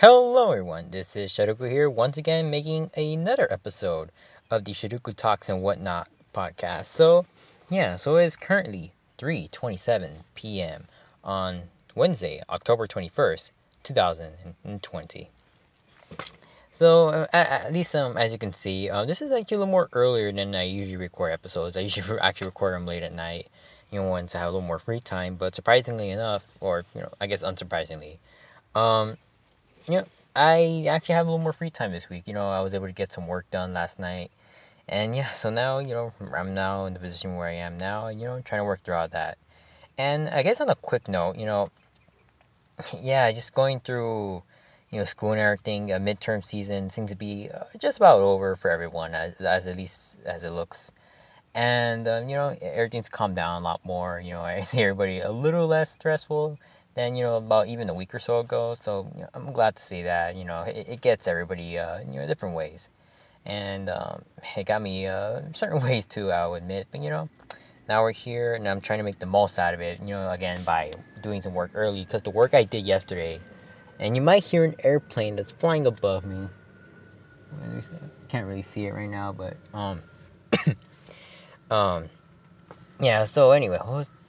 Hello everyone, this is Shadoku here, once again making another episode of the Shadoku Talks and Whatnot podcast. So, yeah, so it's currently 3.27 p.m. on Wednesday, October 21st, 2020. So, uh, at, at, least um, as you can see, um, this is actually a little more earlier than I usually record episodes. I usually actually record them late at night, you know, once I have a little more free time. But surprisingly enough, or, you know, I guess unsurprisingly, um, you know, I actually have a little more free time this week. You know, I was able to get some work done last night. And yeah, so now, you know, I'm now in the position where I am now, you know, trying to work through all that. And I guess on a quick note, you know, yeah, just going through, you know, school and everything, a midterm season seems to be uh, just about over for everyone, as, as at least as it looks. And, um, you know, everything's calmed down a lot more. You know, I see everybody a little less stressful than you know about even a week or so ago. So you know, I'm glad to see that you know it, it gets everybody uh, you know different ways, and um, it got me uh, certain ways too. I'll admit, but you know now we're here and I'm trying to make the most out of it. You know again by doing some work early because the work I did yesterday, and you might hear an airplane that's flying above me. You can't really see it right now, but um, um, yeah. So anyway, what was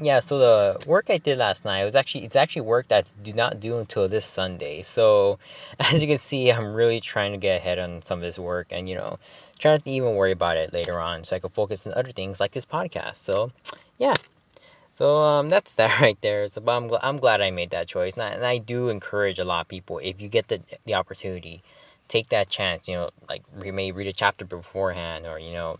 yeah, so the work I did last night was actually it's actually work that's do not due until this Sunday. So as you can see, I'm really trying to get ahead on some of this work and you know, trying not to even worry about it later on so I can focus on other things like this podcast. So yeah. So um, that's that right there. So but I'm, gl- I'm glad I made that choice. And I, and I do encourage a lot of people if you get the the opportunity, take that chance, you know, like you may read a chapter beforehand or you know,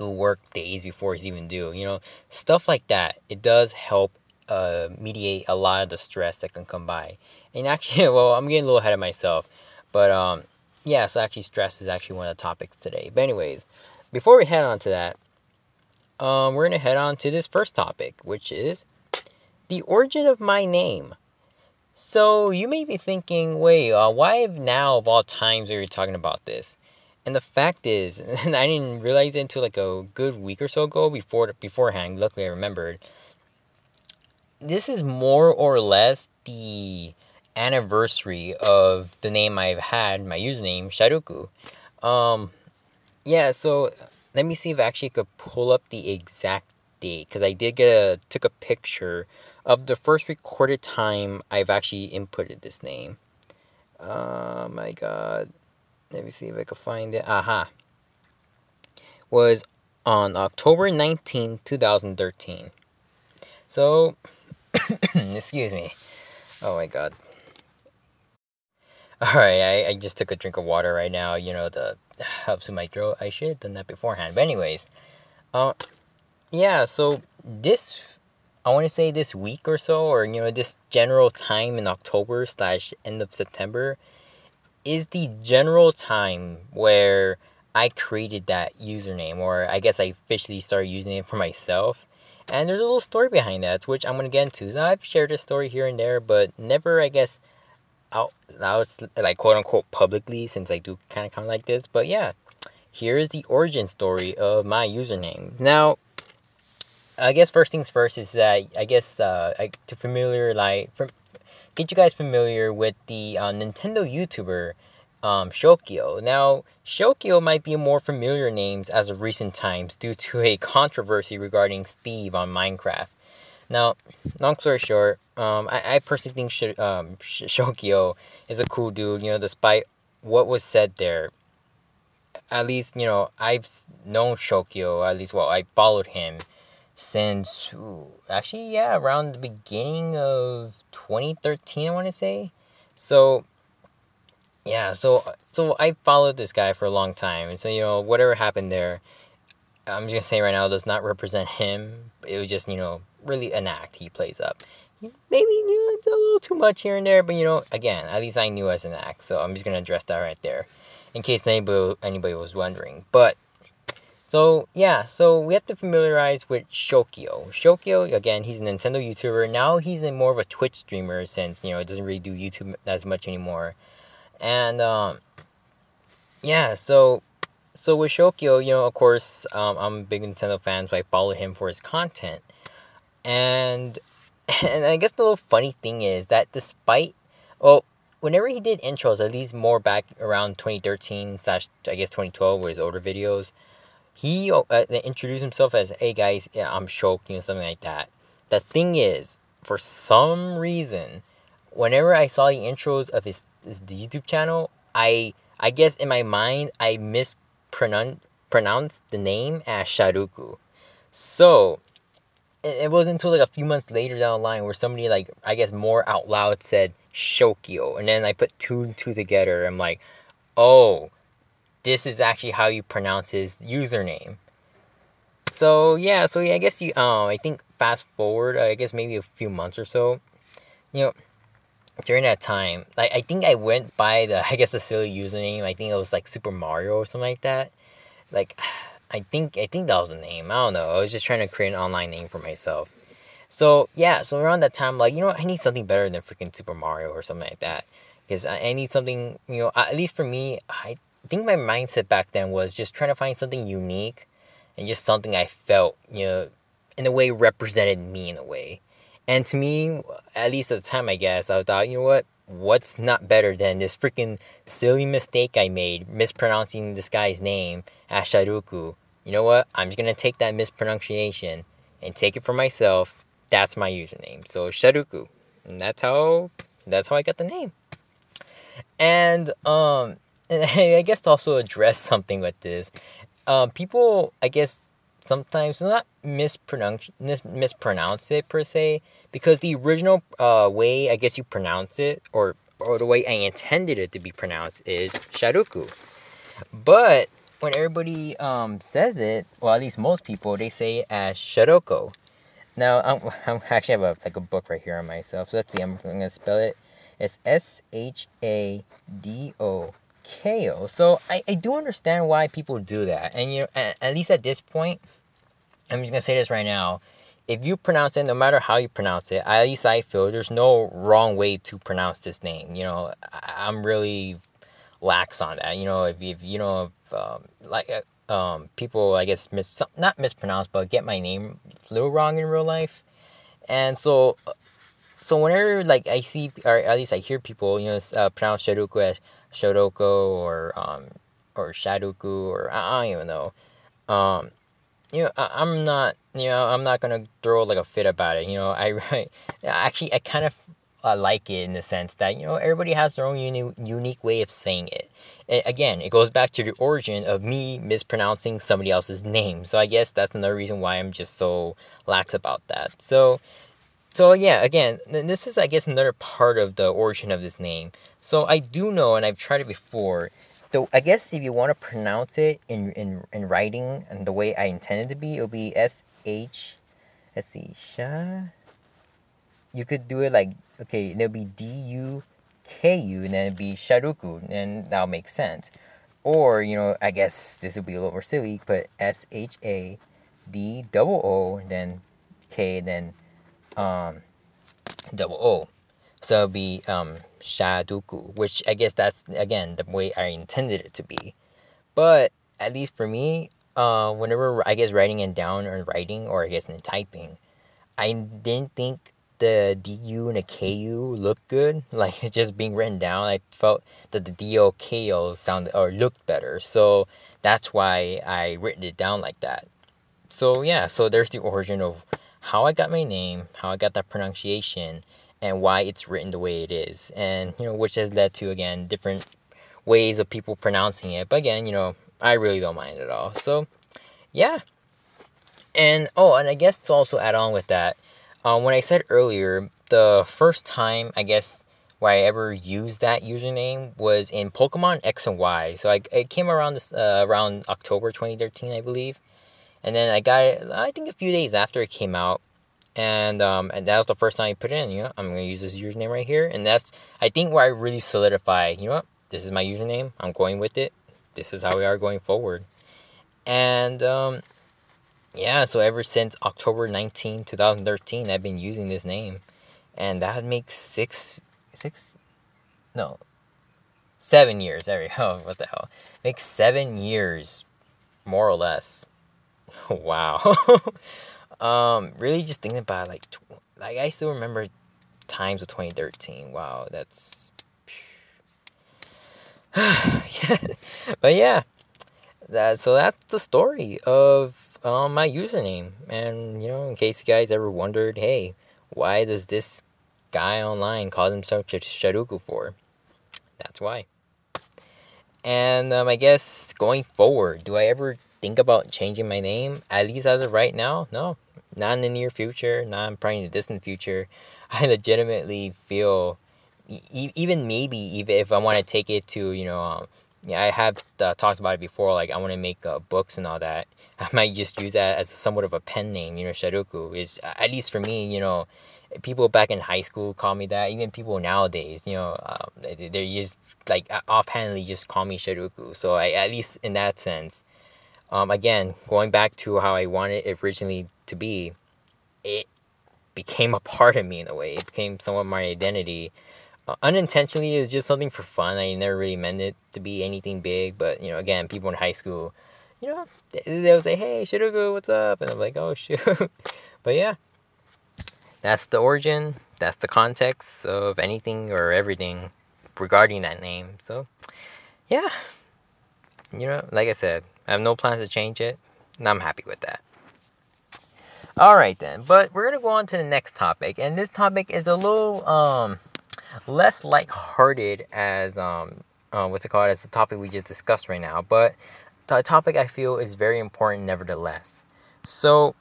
to work days before it's even due. You know, stuff like that. It does help uh, mediate a lot of the stress that can come by. And actually, well, I'm getting a little ahead of myself, but um, yeah. So actually, stress is actually one of the topics today. But anyways, before we head on to that, um, we're gonna head on to this first topic, which is the origin of my name. So you may be thinking, wait, uh, why now of all times are you talking about this? And the fact is, and I didn't realize it until like a good week or so ago before beforehand. Luckily, I remembered. This is more or less the anniversary of the name I've had, my username Sharuku. Um, yeah. So let me see if I actually could pull up the exact date because I did get a took a picture of the first recorded time I've actually inputted this name. Oh my god. Let me see if I can find it. Aha. Was on October 19, 2013. So, excuse me. Oh my god. Alright, I, I just took a drink of water right now. You know, the helps with my throat. I should have done that beforehand. But, anyways, uh, yeah, so this, I want to say this week or so, or, you know, this general time in October slash end of September is the general time where I created that username, or I guess I officially started using it for myself. And there's a little story behind that, which I'm gonna get into. So I've shared a story here and there, but never, I guess, out now it's like quote unquote publicly, since I do kind of of like this. But yeah, here is the origin story of my username. Now, I guess first things first is that I guess uh, I, to familiar like from get you guys familiar with the uh, Nintendo YouTuber um, Shokio. Now, Shokio might be a more familiar names as of recent times due to a controversy regarding Steve on Minecraft. Now, long story short, um, I, I personally think Sh- um, Sh- Shokio is a cool dude, you know, despite what was said there. At least, you know, I've known Shokio, at least, well, I followed him since ooh, actually yeah around the beginning of 2013 i want to say. So yeah so so i followed this guy for a long time and so you know whatever happened there i'm just gonna say right now does not represent him. It was just you know really an act he plays up. Maybe you know, a little too much here and there but you know again at least i knew as an act so i'm just gonna address that right there in case anybody anybody was wondering. But so yeah, so we have to familiarize with Shokio. Shokio, again, he's a Nintendo YouTuber. Now he's in more of a Twitch streamer since, you know, it doesn't really do YouTube as much anymore. And um yeah, so so with Shokio, you know, of course, um, I'm a big Nintendo fan, so I follow him for his content. And and I guess the little funny thing is that despite well, whenever he did intros, at least more back around 2013 slash I guess 2012 with his older videos, he uh, introduced himself as, "Hey guys, yeah, I'm Shok," you know, something like that. The thing is, for some reason, whenever I saw the intros of his, his YouTube channel, I I guess in my mind I mispronounced the name as Sharuku. So it, it wasn't until like a few months later down the line where somebody like I guess more out loud said Shokyo, and then I put two and two together. I'm like, oh, this is actually how you pronounce his username. So yeah, so yeah, I guess you um I think fast forward, I guess maybe a few months or so, you know, during that time, like I think I went by the I guess the silly username. I think it was like Super Mario or something like that. Like I think I think that was the name. I don't know. I was just trying to create an online name for myself. So yeah, so around that time, like you know, I need something better than freaking Super Mario or something like that, because I need something. You know, at least for me, I think my mindset back then was just trying to find something unique, and just something I felt, you know, in a way represented me in a way. And to me, at least at the time, I guess I was thought, you know what, what's not better than this freaking silly mistake I made mispronouncing this guy's name, Asharuku. You know what? I'm just gonna take that mispronunciation and take it for myself. That's my username. So Sharuku. And that's how that's how I got the name. And um I guess to also address something with this, um, people I guess sometimes not mispronounce mis- mispronounce it per se because the original uh, way I guess you pronounce it or or the way I intended it to be pronounced is sharuku. But when everybody um, says it, well at least most people, they say it as sharoko. Now I'm, I'm actually have a like a book right here on myself. So let's see. I'm, I'm gonna spell it. It's S H A D O K O. So I, I do understand why people do that, and you know at, at least at this point, I'm just gonna say this right now if you pronounce it, no matter how you pronounce it, at least I feel there's no wrong way to pronounce this name. You know, I, am really lax on that. You know, if, if you know, if, um, like uh, um, people, I guess, mis- not mispronounce, but get my name a little wrong in real life. And so, so whenever, like, I see, or at least I hear people, you know, uh, pronounce Sharuku as Shoroko or, um, or Sharuku, or I, I don't even know. Um, you know, I, I'm not, you know, I'm not gonna throw like a fit about it. You know, I, I actually I kind of uh, like it in the sense that you know everybody has their own uni- unique way of saying it. it. Again, it goes back to the origin of me mispronouncing somebody else's name. So I guess that's another reason why I'm just so lax about that. So, so yeah, again, this is I guess another part of the origin of this name. So I do know, and I've tried it before, so I guess if you want to pronounce it in in in writing and the way I intended to be, it'll be S H. Let's see, Sha. You could do it like okay, and it'll be D U K U, and then it'd be Sharuku, and that'll make sense. Or you know, I guess this would be a little more silly, but S H A D double O, then K, then um double O. So it'll be um Shaduku, which I guess that's again the way I intended it to be. But at least for me, uh, whenever I guess writing it down or writing or I guess in typing, I didn't think the DU and the KU looked good. Like just being written down, I felt that the DO KO sounded or looked better. So that's why I written it down like that. So yeah, so there's the origin of how I got my name, how I got that pronunciation, and why it's written the way it is. And, you know, which has led to, again, different ways of people pronouncing it. But again, you know, I really don't mind at all. So, yeah. And, oh, and I guess to also add on with that, um, when I said earlier, the first time, I guess, where I ever used that username was in Pokemon X and Y. So I, it came around this uh, around October 2013, I believe. And then I got it, I think a few days after it came out and um, and that was the first time I put it in. You know, I'm gonna use this username right here, and that's I think where I really solidify. You know what? This is my username. I'm going with it. This is how we are going forward, and um, yeah. So ever since October 19, 2013, I've been using this name, and that makes six six, no, seven years. There we go. What the hell? Makes seven years, more or less. wow. Um, really just thinking about like, tw- like I still remember times of 2013. Wow, that's but yeah, that so that's the story of um, my username. And you know, in case you guys ever wondered, hey, why does this guy online call himself Sharuku for? That's why. And um, I guess going forward, do I ever think about changing my name? At least as of right now, no. Not in the near future, not probably in the distant future. I legitimately feel, e- even maybe, even if I want to take it to, you know, um, yeah, I have uh, talked about it before. Like I want to make uh, books and all that. I might just use that as somewhat of a pen name. You know, Sharuku is at least for me. You know, people back in high school call me that. Even people nowadays, you know, um, they they just like offhandedly just call me Sharuku. So I at least in that sense, um, again going back to how I wanted it originally to be, it became a part of me in a way. It became somewhat my identity. Uh, unintentionally it was just something for fun. I never really meant it to be anything big but you know again people in high school you know they, they'll say hey Shirugu, what's up? And i'm like oh shoot. But yeah that's the origin that's the context of anything or everything regarding that name. So yeah you know like i said i have no plans to change it and i'm happy with that all right then but we're gonna go on to the next topic and this topic is a little um less lighthearted as um uh, what's it called as the topic we just discussed right now, but the topic I feel is very important nevertheless. So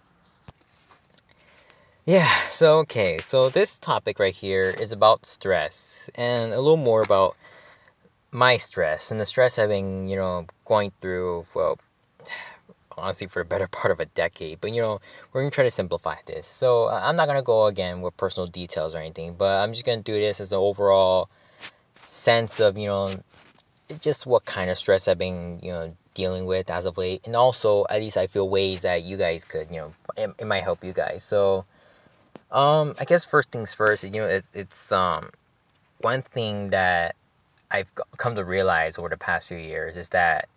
yeah, so okay, so this topic right here is about stress and a little more about my stress and the stress I've been, you know, going through well honestly for a better part of a decade. But you know, we're gonna try to simplify this. So I'm not gonna go again with personal details or anything, but I'm just gonna do this as the overall sense of you know just what kind of stress I've been you know dealing with as of late, and also at least I feel ways that you guys could you know it, it might help you guys. So um, I guess first things first, you know, it, it's um one thing that I've come to realize over the past few years is that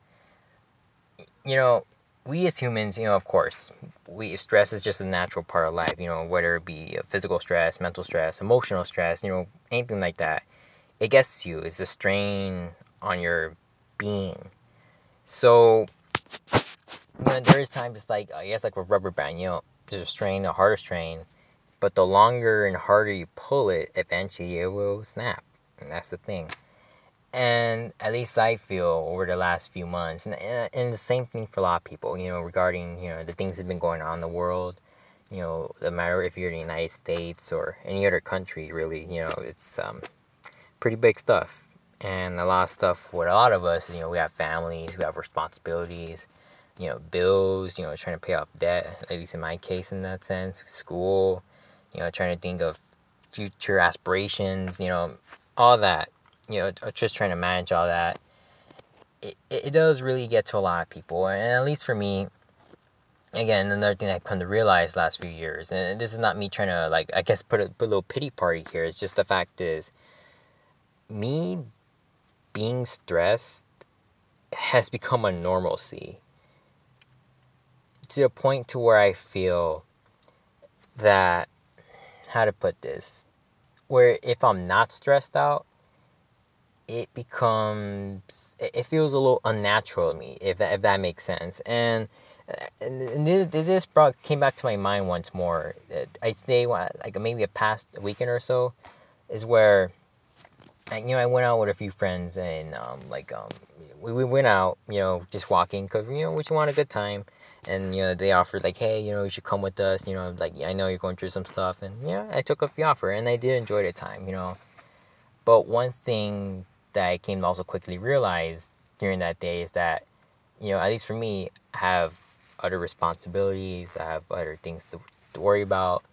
you know we as humans, you know, of course, we stress is just a natural part of life. You know, whether it be physical stress, mental stress, emotional stress, you know, anything like that, it gets to you. It's a strain on your being. So, you know, there is times it's like I guess like with rubber band, you know, there's a strain, a harder strain, but the longer and harder you pull it, eventually it will snap, and that's the thing and at least I feel over the last few months, and, and the same thing for a lot of people, you know, regarding you know the things that have been going on in the world, you know, no matter if you're in the United States or any other country, really, you know, it's um, pretty big stuff, and a lot of stuff with a lot of us, you know, we have families, we have responsibilities, you know, bills, you know, trying to pay off debt, at least in my case, in that sense, school, you know, trying to think of future aspirations, you know, all that you know, just trying to manage all that, it, it does really get to a lot of people. And at least for me, again, another thing I've come to realize last few years, and this is not me trying to, like, I guess put a, put a little pity party here. It's just the fact is, me being stressed has become a normalcy to the point to where I feel that how to put this where if I'm not stressed out it becomes it feels a little unnatural to me if that, if that makes sense. And and this brought came back to my mind once more. I say like maybe a past weekend or so is where you know i went out with a few friends and um, like um, we, we went out you know just walking because you know we just want a good time. And you know they offered like hey you know you should come with us you know like i know you're going through some stuff. And yeah i took up the offer and i did enjoy the time you know. But one thing that I came to also quickly realize during that day is that, you know, at least for me, I have other responsibilities, I have other things to, to worry about.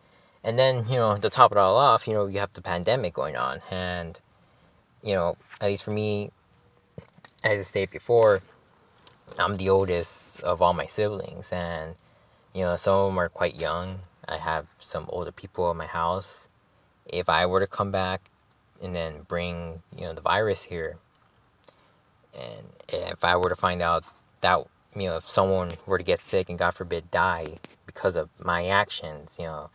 And then, you know, to top it all off, you know, you have the pandemic going on. And, you know, at least for me, as I stated before, I'm the oldest of all my siblings. And, you know, some of them are quite young. I have some older people in my house. If I were to come back and then bring you know the virus here and if i were to find out that you know if someone were to get sick and god forbid die because of my actions you know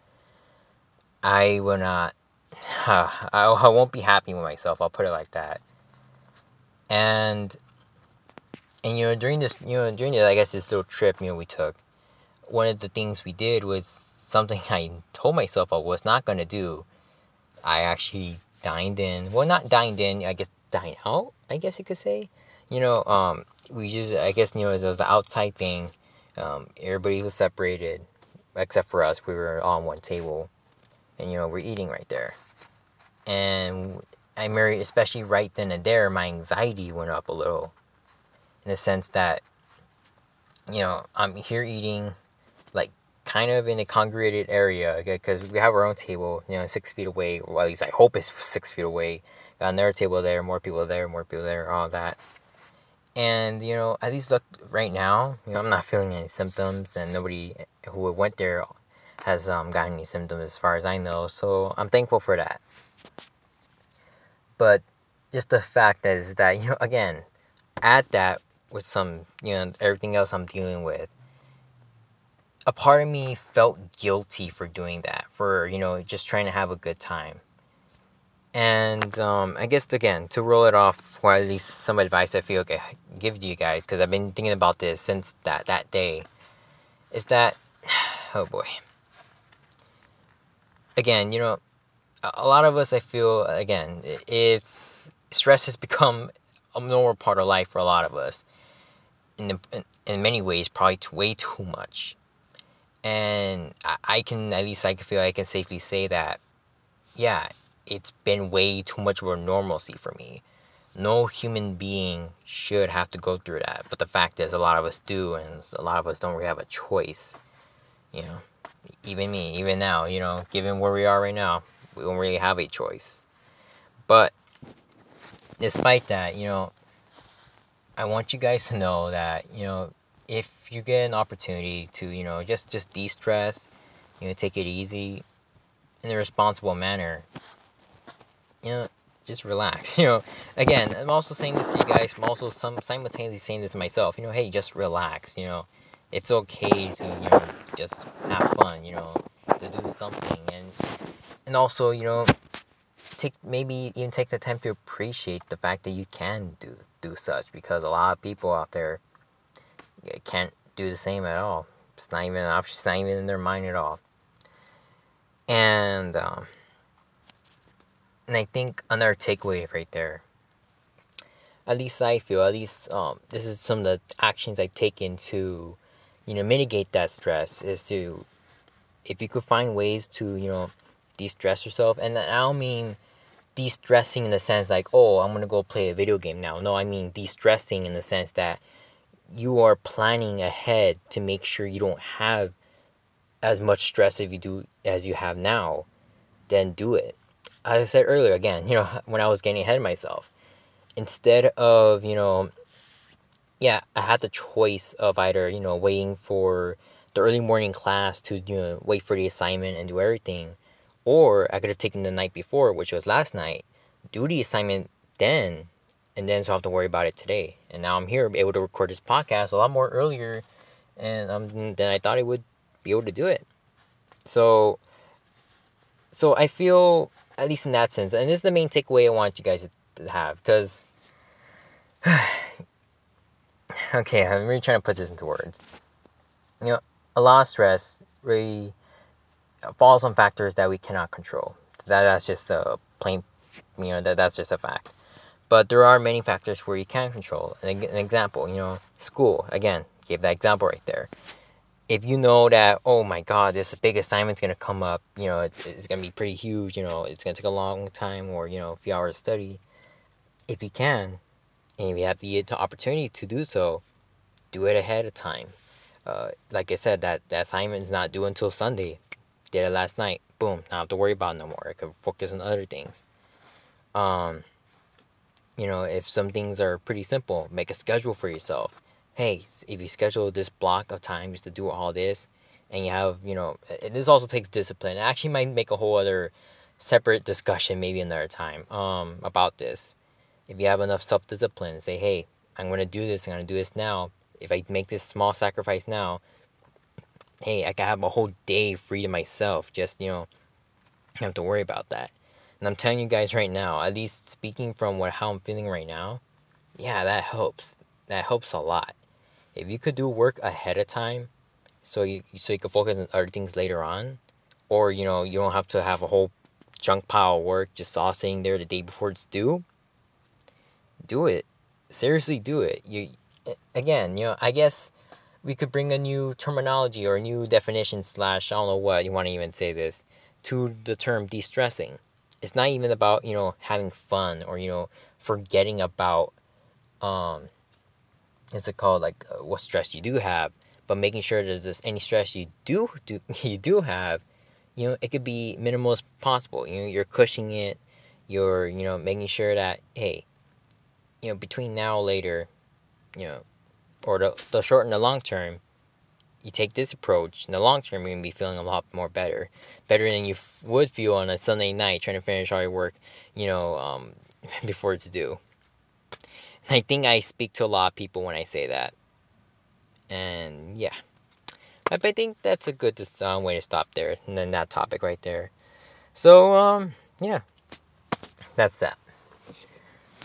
i will not I, I won't be happy with myself i'll put it like that and and you know during this you know during the I guess this little trip you know we took, one of the things we did was something I told myself I was not gonna do. I actually dined in. Well, not dined in. I guess dine out. I guess you could say. You know, um, we just I guess you know it was the outside thing. Um, everybody was separated, except for us. We were all on one table, and you know we're eating right there. And I married, especially right then and there, my anxiety went up a little, in the sense that, you know, I'm here eating, like kind of in a congregated area, because we have our own table, you know, six feet away. Well, at least I hope it's six feet away. Got another table there, more people there, more people there, all that. And you know, at least look right now, you know, I'm not feeling any symptoms, and nobody who went there has um, gotten any symptoms as far as I know. So I'm thankful for that. But just the fact is that you know, again, add that with some, you know, everything else I'm dealing with. A part of me felt guilty for doing that, for you know, just trying to have a good time. And um, I guess again to roll it off, or at least some advice I feel okay give to you guys because I've been thinking about this since that that day, is that oh boy. Again, you know, a lot of us I feel again it's stress has become a normal part of life for a lot of us. In the, in, in many ways, probably way too much. And I, I can at least I can feel I can safely say that, yeah, it's been way too much of a normalcy for me. No human being should have to go through that. But the fact is, a lot of us do, and a lot of us don't really have a choice. You know, even me, even now, you know, given where we are right now, we don't really have a choice. But despite that, you know, I want you guys to know that, you know, if you get an opportunity to, you know, just just de-stress, you know, take it easy in a responsible manner, you know, just relax. You know, again, I'm also saying this to you guys. I'm also some simultaneously saying this to myself. You know, hey, just relax. You know, it's okay to you know just have fun. You know, to do something and and also you know take maybe even take the time to appreciate the fact that you can do do such because a lot of people out there can't do the same at all. It's not even an option. It's not even in their mind at all. And um, and I think another takeaway right there. At least I feel. At least um, this is some of the actions I've taken to, you know, mitigate that stress. Is to, if you could find ways to, you know, de-stress yourself, and I don't mean de-stressing in the sense like, oh, I'm gonna go play a video game now. No, I mean de-stressing in the sense that you are planning ahead to make sure you don't have as much stress if you do as you have now, then do it. As I said earlier, again, you know, when I was getting ahead of myself, instead of, you know, yeah, I had the choice of either, you know, waiting for the early morning class to, you know, wait for the assignment and do everything, or I could have taken the night before, which was last night, do the assignment then, and then so I have to worry about it today. And now I'm here, able to record this podcast a lot more earlier, and um, than I thought I would be able to do it. So, so I feel at least in that sense. And this is the main takeaway I want you guys to have because. okay, I'm really trying to put this into words. You know, a lot of stress really falls on factors that we cannot control. That that's just a plain, you know, that that's just a fact. But there are many factors where you can control. An, an example, you know, school. Again, gave that example right there. If you know that oh my god this big assignment's gonna come up you know it's, it's gonna be pretty huge you know it's gonna take a long time or you know a few hours of study if you can and if you have the opportunity to do so do it ahead of time. Uh, like i said that, that assignment is not due until sunday. Did it last night. Boom. Not have to worry about no more. I can focus on other things. Um you know if some things are pretty simple make a schedule for yourself hey, if you schedule this block of times to do all this, and you have, you know, and this also takes discipline. It actually might make a whole other separate discussion, maybe another time, um, about this. If you have enough self discipline, say, hey, I'm gonna do this. I'm gonna do this now. If I make this small sacrifice now, hey, I can have a whole day free to myself. Just you know, I have to worry about that. And I'm telling you guys right now, at least speaking from what how I'm feeling right now, yeah, that helps. That helps a lot. If you could do work ahead of time, so you so you can focus on other things later on, or you know you don't have to have a whole junk pile of work just all sitting there the day before it's due. Do it. Seriously, do it. You again, you know, I guess we could bring a new terminology or a new definition slash I don't know what you want to even say this to the term de-stressing. It's not even about, you know, having fun or, you know, forgetting about um what's it called like uh, what stress you do have, but making sure that there's any stress you do do you do have, you know, it could be minimal as possible. You know, you're cushioning it, you're, you know, making sure that hey, you know, between now later, you know, or the, the short and the long term, you take this approach, in the long term, you're going to be feeling a lot more better. Better than you f- would feel on a Sunday night trying to finish all your work, you know, um, before it's due. I think I speak to a lot of people when I say that. And yeah. I, I think that's a good uh, way to stop there. And then that topic right there. So, um, yeah. That's that.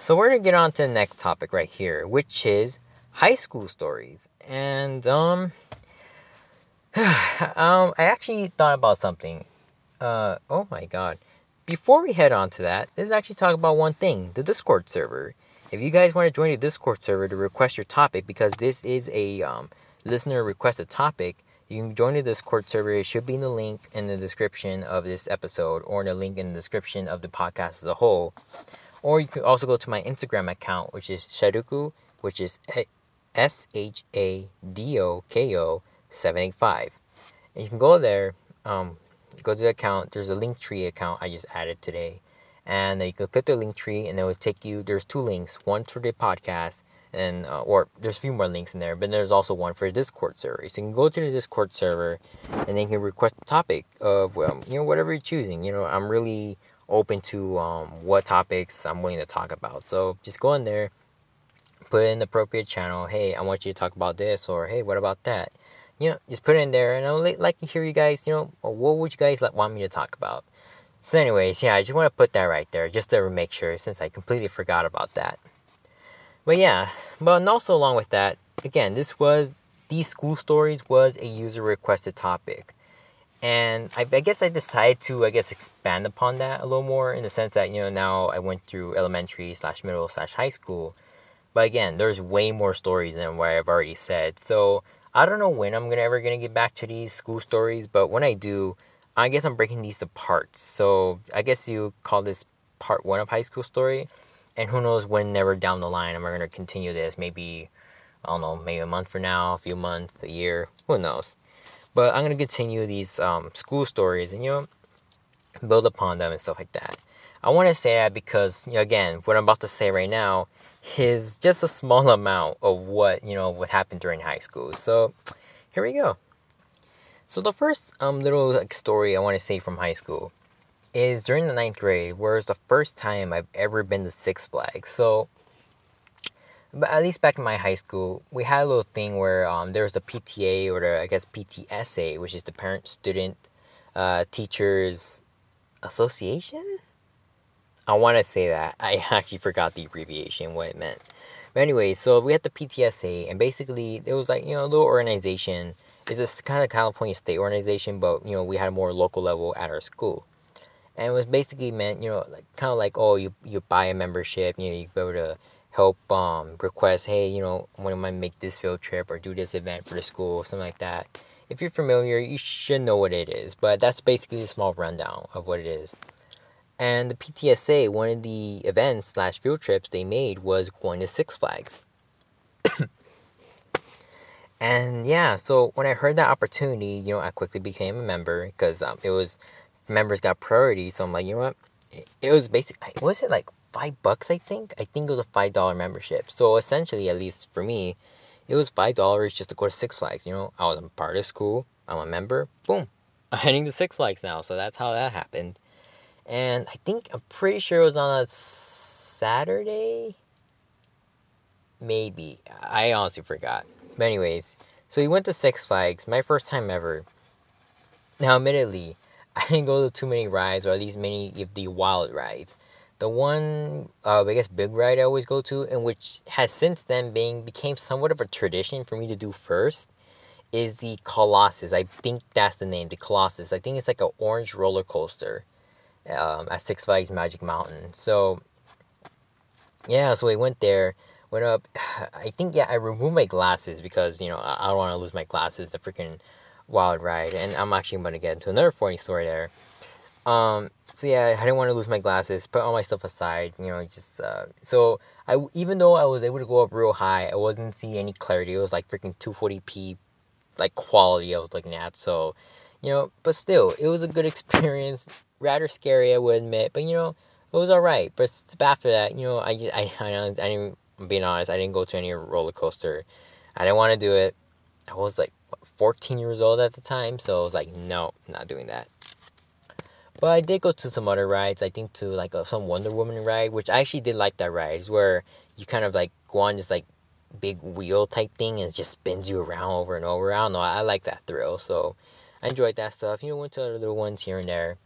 So we're going to get on to the next topic right here, which is high school stories. And um um I actually thought about something. Uh oh my god. Before we head on to that, let's actually talk about one thing, the Discord server. If you guys want to join the Discord server to request your topic because this is a um, listener requested topic, you can join the Discord server. It should be in the link in the description of this episode or in the link in the description of the podcast as a whole. Or you can also go to my Instagram account, which is Shadoku, which is S H A D O K O 785. And you can go there, um, go to the account. There's a Linktree account I just added today. And you can click the Linktree and it will take you, there's two links one for the podcast and uh, or there's a few more links in there but there's also one for discord server so you can go to the discord server and then you can request a topic of well, you know whatever you're choosing you know i'm really open to um, what topics i'm willing to talk about so just go in there put in the appropriate channel. Hey, I want you to talk about this, or hey, what about that? You know, just put it in there, and I would like to hear you guys. You know, what would you guys like, want me to talk about? So, anyways, yeah, I just want to put that right there, just to make sure, since I completely forgot about that. But yeah, but also along with that, again, this was these school stories was a user requested topic. And I, I, guess I decided to I guess expand upon that a little more in the sense that you know now I went through elementary slash middle slash high school, but again, there's way more stories than what I've already said. So I don't know when I'm gonna ever gonna get back to these school stories, but when I do, I guess I'm breaking these to parts. So I guess you call this part one of high school story. And who knows when never down the line I'm gonna continue this. Maybe I don't know, maybe a month from now, a few months, a year, who knows. But I'm gonna continue these um, school stories and you know build upon them and stuff like that. I want to say that because you know, again, what I'm about to say right now is just a small amount of what you know what happened during high school. So here we go. So the first um little like story I want to say from high school is during the ninth grade, where it's the first time I've ever been to Six Flags. So, but at least back in my high school, we had a little thing where um there was the PTA or the I guess PTSA, which is the Parent Student uh, Teachers Association. I want to say that. I actually forgot the abbreviation, what it meant. But anyway, so we had the PTSA, and basically it was like, you know, a little organization. It's this kind of California state organization, but, you know, we had a more local level at our school. And it was basically meant, you know, like kind of like, oh, you, you buy a membership, you know, you go to help um, request, hey, you know, when am I make this field trip or do this event for the school, something like that. If you're familiar, you should know what it is, but that's basically a small rundown of what it is. And the PTSA, one of the events slash field trips they made was going to Six Flags. and yeah, so when I heard that opportunity, you know, I quickly became a member because um, it was members got priority. So I'm like, you know what? It, it was basically, was it like five bucks? I think. I think it was a five dollar membership. So essentially, at least for me, it was five dollars just to go to Six Flags. You know, I was a part of school. I'm a member. Boom, I'm heading to Six Flags now. So that's how that happened and I think I'm pretty sure it was on a Saturday. Maybe I honestly forgot. But anyways, so we went to Six Flags, my first time ever. Now, admittedly, I didn't go to too many rides, or at least many of the wild rides. the one uh, I guess big ride I always go to, and which has since then being became somewhat of a tradition for me to do first, is the Colossus. I think that's the name, the Colossus. I think it's like an orange roller coaster um, at Six Flags Magic Mountain. So yeah, so we went there, went up. I think yeah, I removed my glasses because you know I, don't want to lose my glasses. The freaking wild ride, and I'm actually going to get into another funny story there. Um, so yeah, I didn't want to lose my glasses. Put all my stuff aside, you know, just uh, so I even though I was able to go up real high, I wasn't seeing any clarity. It was like freaking 240p, like quality I was looking at. So, you know, but still, it was a good experience. Rather scary, I would admit, but you know, it was all right. But after that, you know, I just I I, I didn't. I'm being honest, I didn't go to any roller coaster. I didn't want to do it. I was like what, 14 years old at the time, so I was like, no, not doing that. But I did go to some other rides. I think to like a, some Wonder Woman ride, which I actually did like that ride. It's where you kind of like go on this like big wheel type thing and it just spins you around over and over. I don't know. I, I like that thrill, so I enjoyed that stuff. You know, went to other little ones here and there.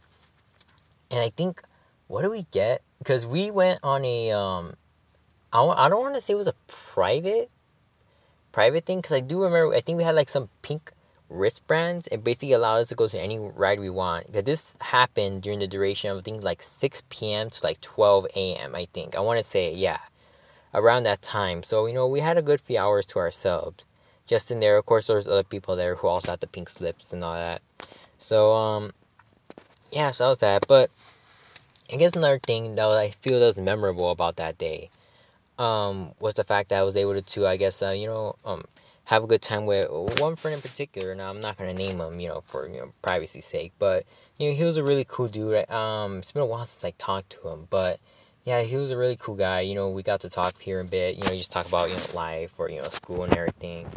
And I think, what do we get? Because we went on a um, I, I don't want to say it was a private private thing because I do remember I think we had like some pink wristbands and basically allowed us to go to any ride we want. Because this happened during the duration of I think like 6 p.m. to like 12 a.m. I think I want to say yeah, around that time. So you know we had a good few hours to ourselves. Just in there, of course, there's other people there who also had the pink slips and all that. So um, yeah, so that was that. But I guess another thing that I feel that was memorable about that day um, was the fact that I was able to, I guess, uh, you know, um, have a good time with one friend in particular. Now I'm not gonna name him, you know, for you know privacy's sake, but you know he was a really cool dude. Um, it's been a while since I talked to him, but yeah, he was a really cool guy. You know, we got to talk here a bit. You know, just talk about you know life or you know school and everything,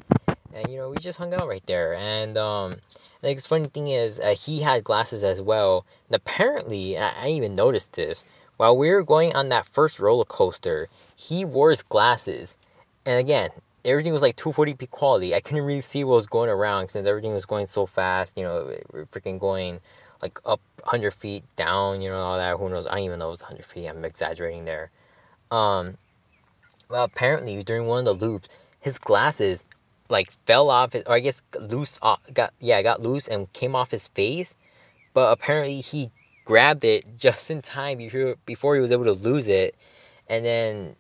and you know we just hung out right there. And um, like the funny thing is, uh, he had glasses as well. And apparently, I, I even noticed this while we were going on that first roller coaster. He wore his glasses, and again, everything was like 240p quality. I couldn't really see what was going around since everything was going so fast. You know, we're freaking going like up 100 feet, down, you know, all that. Who knows? I don't even know it was 100 feet. I'm exaggerating there. Um, well, apparently during one of the loops, his glasses like fell off his, or I guess loose, off, got yeah, got loose and came off his face. But apparently he grabbed it just in time before before he was able to lose it, and then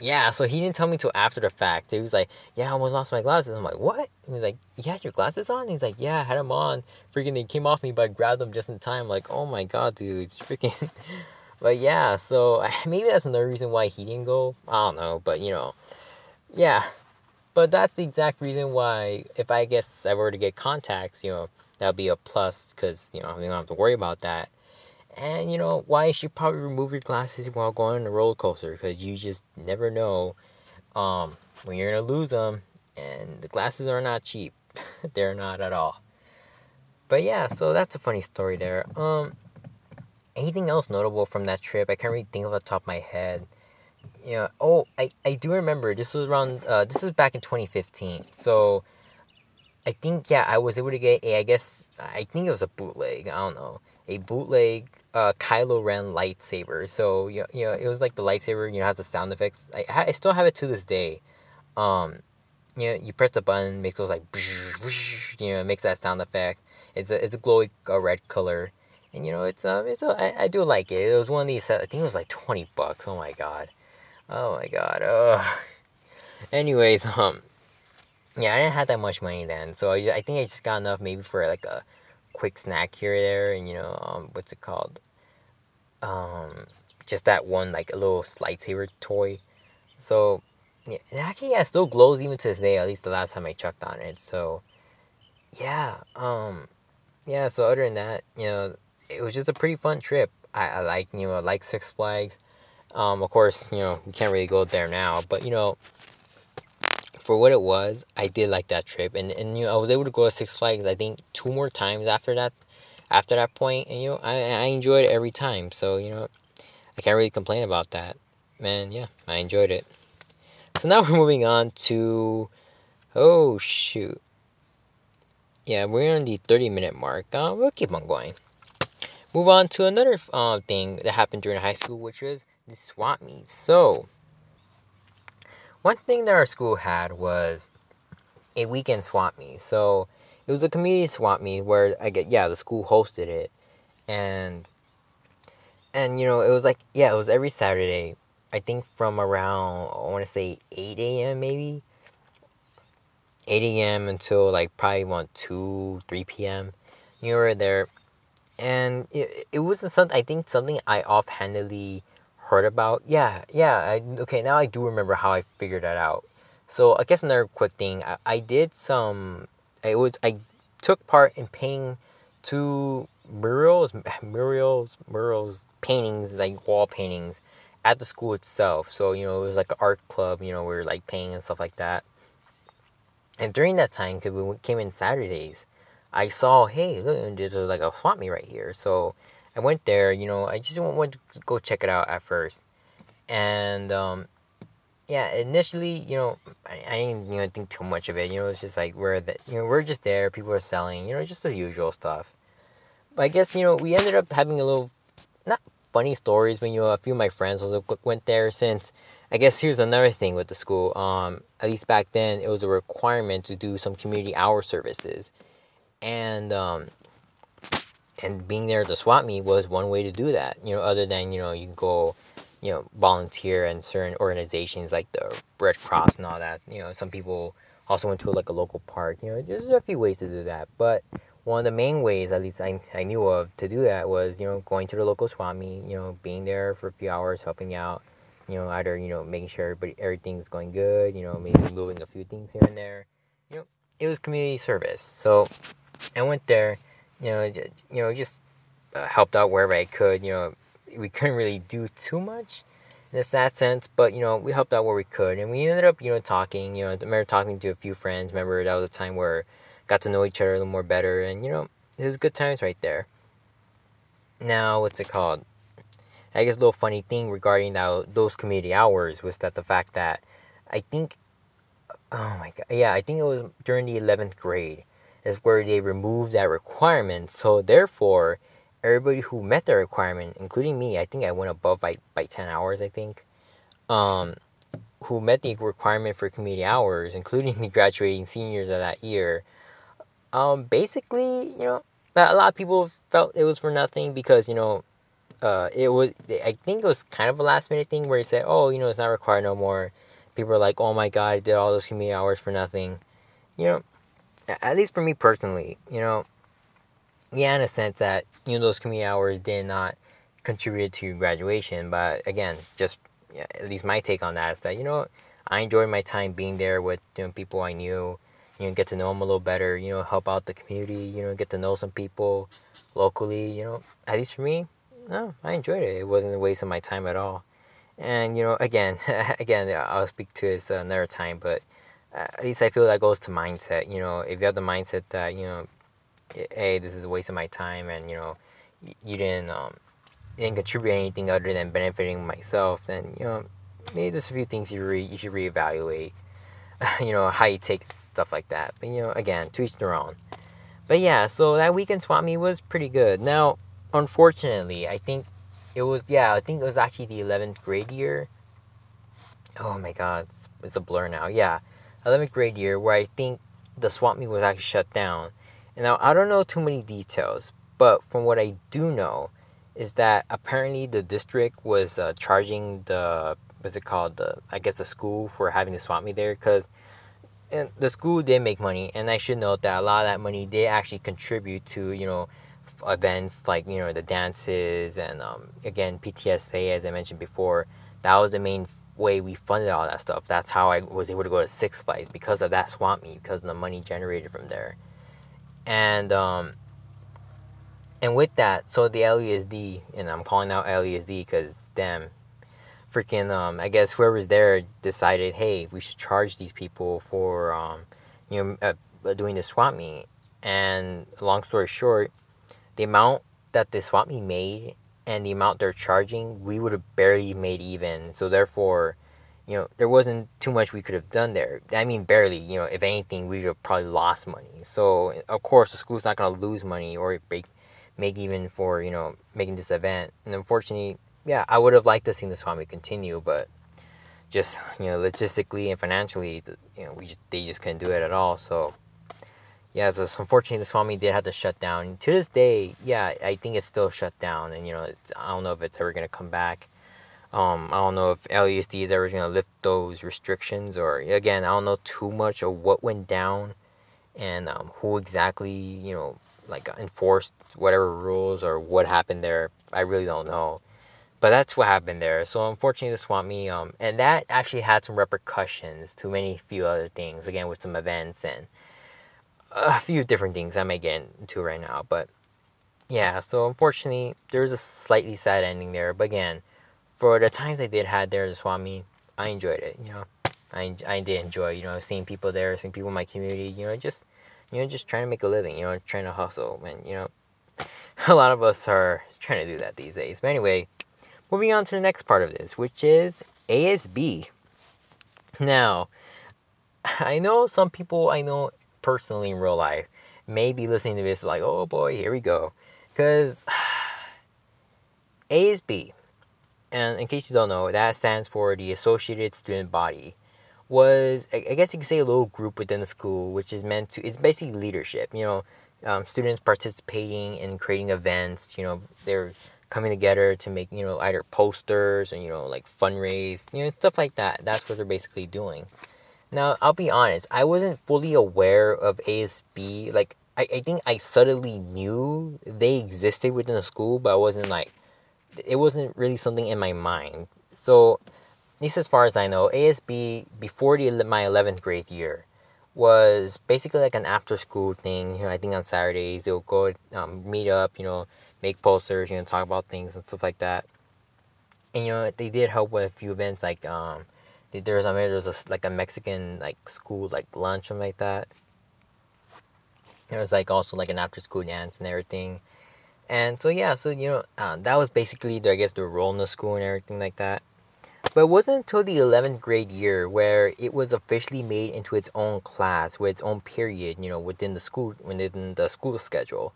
yeah, so he didn't tell me till after the fact. He was like, "Yeah, I almost lost my glasses." I'm like, "What?" He was like, "You had your glasses on?" He's like, "Yeah, I had them on. Freaking, they came off me, but I grabbed them just in time." I'm like, "Oh my god, dude, it's freaking." but yeah, so maybe that's another reason why he didn't go. I don't know, but you know, yeah. But that's the exact reason why, if I guess I were to get contacts, you know, that would be a plus because you know you don't have to worry about that. And you know why you should probably remove your glasses while going on a roller coaster because you just never know um, when you're gonna lose them. And the glasses are not cheap; they're not at all. But yeah, so that's a funny story there. Um, anything else notable from that trip? I can't really think of the top of my head. Yeah. Oh, I, I do remember. This was around. Uh, this was back in 2015. So, I think yeah, I was able to get a. I guess I think it was a bootleg. I don't know a bootleg uh, Kylo Ren lightsaber. So you know, you know, it was like the lightsaber. You know, has the sound effects. I I still have it to this day. Um, you know, you press the button, makes those like, you know, it makes that sound effect. It's a it's a glowy uh, red color, and you know, it's um, it's a, I, I do like it. It was one of these. I think it was like twenty bucks. Oh my god, oh my god. Oh. Anyways, um, yeah, I didn't have that much money then, so I, I think I just got enough maybe for like a quick snack here or there, and you know, um, what's it called? Um, just that one like a little lightsaber toy. So yeah, actually, yeah, still glows even to this day. At least the last time I checked on it. So yeah, um, yeah. So other than that, you know, it was just a pretty fun trip. I, I like you know I like Six Flags. Um, of course, you know you can't really go there now, but you know for what it was, I did like that trip, and and you know I was able to go to Six Flags I think two more times after that, after that point, and you know I I enjoyed it every time. So you know, I can't really complain about that, man. Yeah, I enjoyed it. So now we're moving on to, oh shoot. Yeah, we're on the thirty minute mark. Uh, we'll keep on going. move on to another uh, thing that happened during high school, which was the swap meet. So, one thing that our school had was a weekend swap meet. So, it was a community swap meet where I get yeah the school hosted it, and and you know it was like yeah it was every Saturday. I think from around I want to say eight a.m. maybe. 8 a.m. until like probably around 2 3 p.m. You were there and it, it wasn't something I think something I offhandedly heard about. Yeah, yeah. I okay now I do remember how I figured that out. So I guess another quick thing I, I did some. I was I took part in painting two murals, murals, murals, paintings like wall paintings at the school itself. So you know it was like an art club. You know we were like painting and stuff like that. And during that time, because we came in Saturdays, I saw, hey, look, there's like a swap meet right here. So I went there, you know, I just wanted to go check it out at first. And um, yeah, initially, you know, I, I didn't you know think too much of it. You know, it's just like we're the you know we're just there. People are selling. You know, just the usual stuff. But I guess you know we ended up having a little, not funny stories when you know a few of my friends also went there since. I guess here's another thing with the school. Um, at least back then, it was a requirement to do some community hour services and um, and being there at the swap meet was one way to do that. You know, other than you know you go, you know, volunteer in certain organizations like the Red Cross and all that. You know, some people also went to like a local park. You know, there's a few ways to do that, but one of the main ways, at least I, I knew of, to do that was you know going to the local swap meet. You know, being there for a few hours, helping out. You know, either you know making sure everybody everything's going good. You know, maybe moving a few things here and there. You know, it was community service. So I went there, you know, you know, just uh, helped out wherever I could. You know, we couldn't really do too much in that sense, but you know, we helped out where we could, and we ended up, you know, talking. You know, I remember talking to a few friends. Remember that was a time where got to know each other a little more better, and you know, it was good times right there. Now, what's it called? I guess a little funny thing regarding that, those community hours was that the fact that I think, oh my god, yeah, I think it was during the eleventh grade is where they removed that requirement. So therefore, everybody who met the requirement, including me, I think I went above by, by 10 hours, I think, um, who met the requirement for community hours, including the graduating seniors of that year, um, basically, you know, a lot of people felt it was for nothing because, you know, uh, it was, I think it was kind of a last minute thing where he said, oh, you know, it's not required no more. People are like, oh my God, I did all those community hours for nothing. You know, at least for me personally, you know, yeah, in a sense that, you know, those community hours did not contribute to graduation. But again, just yeah, at least my take on that is that, you know, I enjoyed my time being there with, you know, people I knew, you know, get to know them a little better, you know, help out the community, you know, get to know some people locally, you know, at least for me, no, I enjoyed it. It wasn't a waste of my time at all. And, you know, again, again, I'll speak to this another time, but at least I feel that goes to mindset. You know, if you have the mindset that you know, hey, this is a waste of my time, and you know, you didn't um, didn't contribute anything other than benefiting myself, then you know, maybe there's a few things you re- you should reevaluate. you know how you take stuff like that. But you know, again, to each their own. But yeah, so that weekend swap me was pretty good. Now, unfortunately, I think it was yeah, I think it was actually the eleventh grade year. Oh my god, it's, it's a blur now. Yeah, 11th grade year where I think the swap meet was actually shut down. And now I don't know too many details, but from what I do know is that apparently the district was uh, charging the what's it called the I guess the school for having the swap meet there because and the school did make money and I should note that a lot of that money did actually contribute to you know events like you know the dances and um, again PTSA as I mentioned before that was the main way we funded all that stuff. That's how I was able to go to Six Flags because of that swap meet, because of the money generated from there. And um, and with that, so the LUSD, and I'm calling out LUSD because damn, freaking um, I guess whoever's there decided, hey, we should charge these people for um, you know, uh, doing the swap meet. And long story short, the amount that the swap meet made and the amount they're charging, we would have barely made even. So therefore, you know, there wasn't too much we could have done there. I mean, barely. You know, if anything, we would have probably lost money. So of course, the school's not gonna lose money or make make even for you know making this event. And unfortunately, yeah, I would have liked to see the swap meet continue, but just you know logistically and financially, you know we just, they just couldn't do it at all. So yeah, so unfortunately the swap meet did have to shut down. To this day, yeah, I think it's still shut down, and you know I don't know if it's ever gonna come back. Um, I don't know if LAUSD is ever gonna lift those restrictions, or again, I don't know too much of what went down, and um, who exactly you know like enforced whatever rules or what happened there. I really don't know. But that's what happened there. So unfortunately, the swap meet, um, and that actually had some repercussions to many few other things. Again, with some events and a few different things I may get into right now. But yeah, so unfortunately, there's a slightly sad ending there. But again, for the times I did had there, the swap meet, I enjoyed it. You know, I I did enjoy. You know, seeing people there, seeing people in my community. You know, just you know, just trying to make a living, you know, trying to hustle. And, you know, a lot of us are trying to do that these days. But anyway, moving on to the next part of this, which is ASB. Now, I know some people I know personally in real life may be listening to this like, oh boy, here we go. Because ASB, and in case you don't know, that stands for the Associated Student Body was I guess you could say a little group within the school, which is meant to it's basically leadership. You know, um, students participating in creating events. You know, they're coming together to make you know either posters and you know like fundraise, you know stuff like that. That's what they're basically doing. Now, I'll be honest, I wasn't fully aware of ASB. Like, I, I think I subtly knew they existed within the school, but I wasn't like, it wasn't really something in my mind. So, at least as far as I know, ASB before the my eleventh grade year was basically like an after school thing. You know, I think on Saturdays they'll go um, meet up, you know, make posters, you know, talk about things and stuff like that. And you know, they did help with a few events like um, there was I mean there was a, like a Mexican like school like lunch something like that. There was like also like an after school dance and everything. And so yeah, so you know, uh, that was basically the, I guess the role in the school and everything like that. But it wasn't until the 11th grade year where it was officially made into its own class, with its own period, you know, within the school within the school schedule.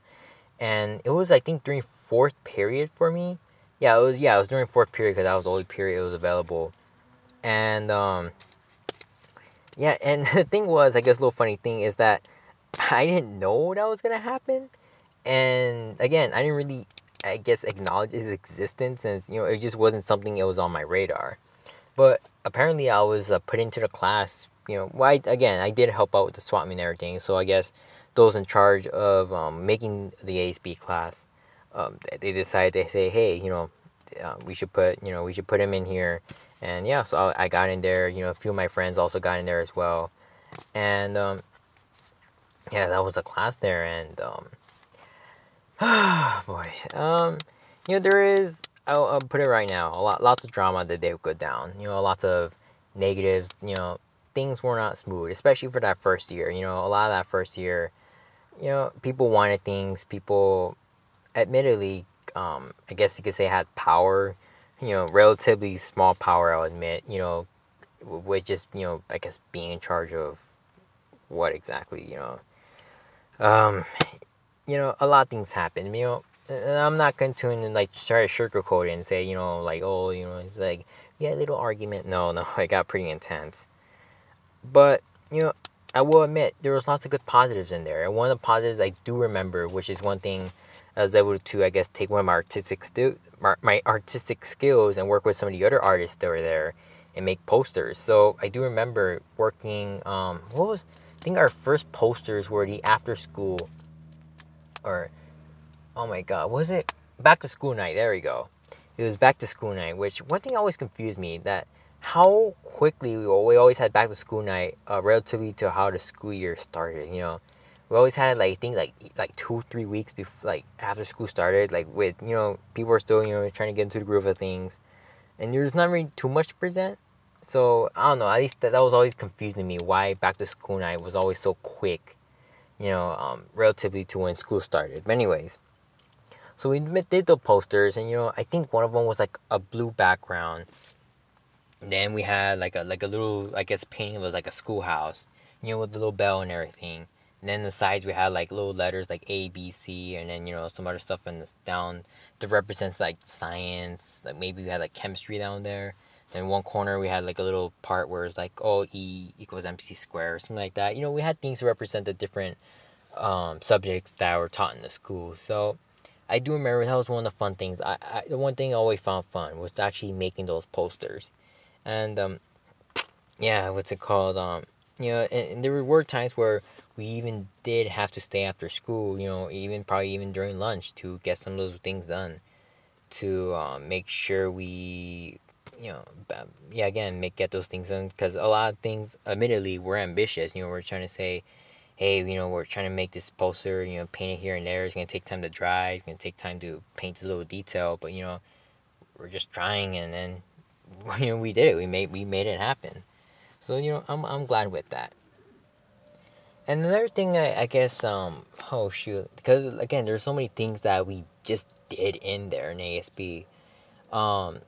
And it was I think during fourth period for me. Yeah, it was yeah, it was during fourth period because that was the only period it was available. And um yeah, and the thing was, I guess a little funny thing is that I didn't know that was gonna happen. And again, I didn't really I guess acknowledge its existence and you know it just wasn't something that was on my radar. But apparently, I was uh, put into the class. You know, why well, again, I did help out with the swap meet and everything. So I guess those in charge of um, making the ASB class, um, they decided to say, hey, you know, uh, we should put, you know, we should put him in here. And yeah, so I, got in there. You know, a few of my friends also got in there as well. And um, yeah, that was a class there. And um, boy, um, you know, there is I'll, I'll put it right now. A lot, lots of drama that they would go down. You know, lots of negatives. You know, things were not smooth, especially for that first year. You know, a lot of that first year, you know, people wanted things. People, admittedly, um, I guess you could say had power. You know, relatively small power. I'll admit. You know, with just you know, I guess being in charge of what exactly. You know, um, you know, a lot of things happen. You know, I'm not going to like try to sugarcoat it and say, you know, like, oh, you know, it's like, yeah, little argument. No, no, it got pretty intense. But, you know, I will admit there was lots of good positives in there. And one of the positives I do remember, which is one thing I was able to, I guess, take one of my artistic stu- my artistic skills and work with some of the other artists that were there and make posters. So I do remember working. Um, what was? I think our first posters were the after school, or oh my god, was it back to school night? There we go. It was back to school night, which one thing always confused me that how quickly we, we always had back to school night uh, relatively to how the school year started. You know, we always had like I think like like two three weeks before like after school started. Like with you know people are still you know trying to get into the groove of things, and there's not really too much to present. So I don't know. At least that, that was always confusing to me why back to school night was always so quick. You know, um, relatively to when school started. But anyways, so we did the posters, and you know, I think one of them was like a blue background. Then we had like a like a little I guess painting was like a schoolhouse, you know, with the little bell and everything. And then the sides we had like little letters like A, B, C, and then you know some other stuff in this down that represents like science. Like maybe we had like chemistry down there. In one corner we had like a little part where it's like oh E equals MC squared or something like that. You know we had things to represent the different um, subjects that were taught in the school. So I do remember that was one of the fun things. I, I the one thing I always found fun was actually making those posters, and um, yeah, what's it called? Um, you know, and, and there were times where we even did have to stay after school. You know, even probably even during lunch to get some of those things done, to um, make sure we you know, yeah, again, make get those things done because a lot of things, admittedly, we're ambitious. You know, we're trying to say, hey, you know, we're trying to make this poster, you know, paint it here and there. It's gonna take time to dry. It's gonna take time to paint this little detail. But you know, we're just trying, and then you know, we did it. We made we made it happen. So you know, I'm I'm glad with that. And another thing, I, I guess, um, oh shoot, because again, there's so many things that we just did in there in ASB. Um,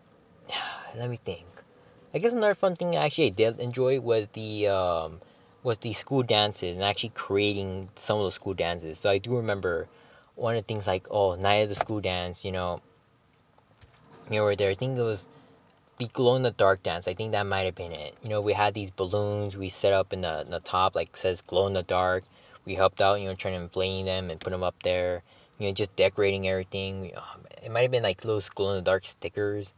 let me think. I guess another fun thing I actually did enjoy was the um, was the school dances and actually creating some of the school dances. So I do remember one of the things like oh night of the school dance, you know, you know, were there. I think it was the glow in the dark dance. I think that might have been it. You know, we had these balloons we set up in the in the top like says glow in the dark. We helped out, you know, trying to inflate them and put them up there. You know, just decorating everything. Oh, it might have been like those glow in the dark stickers.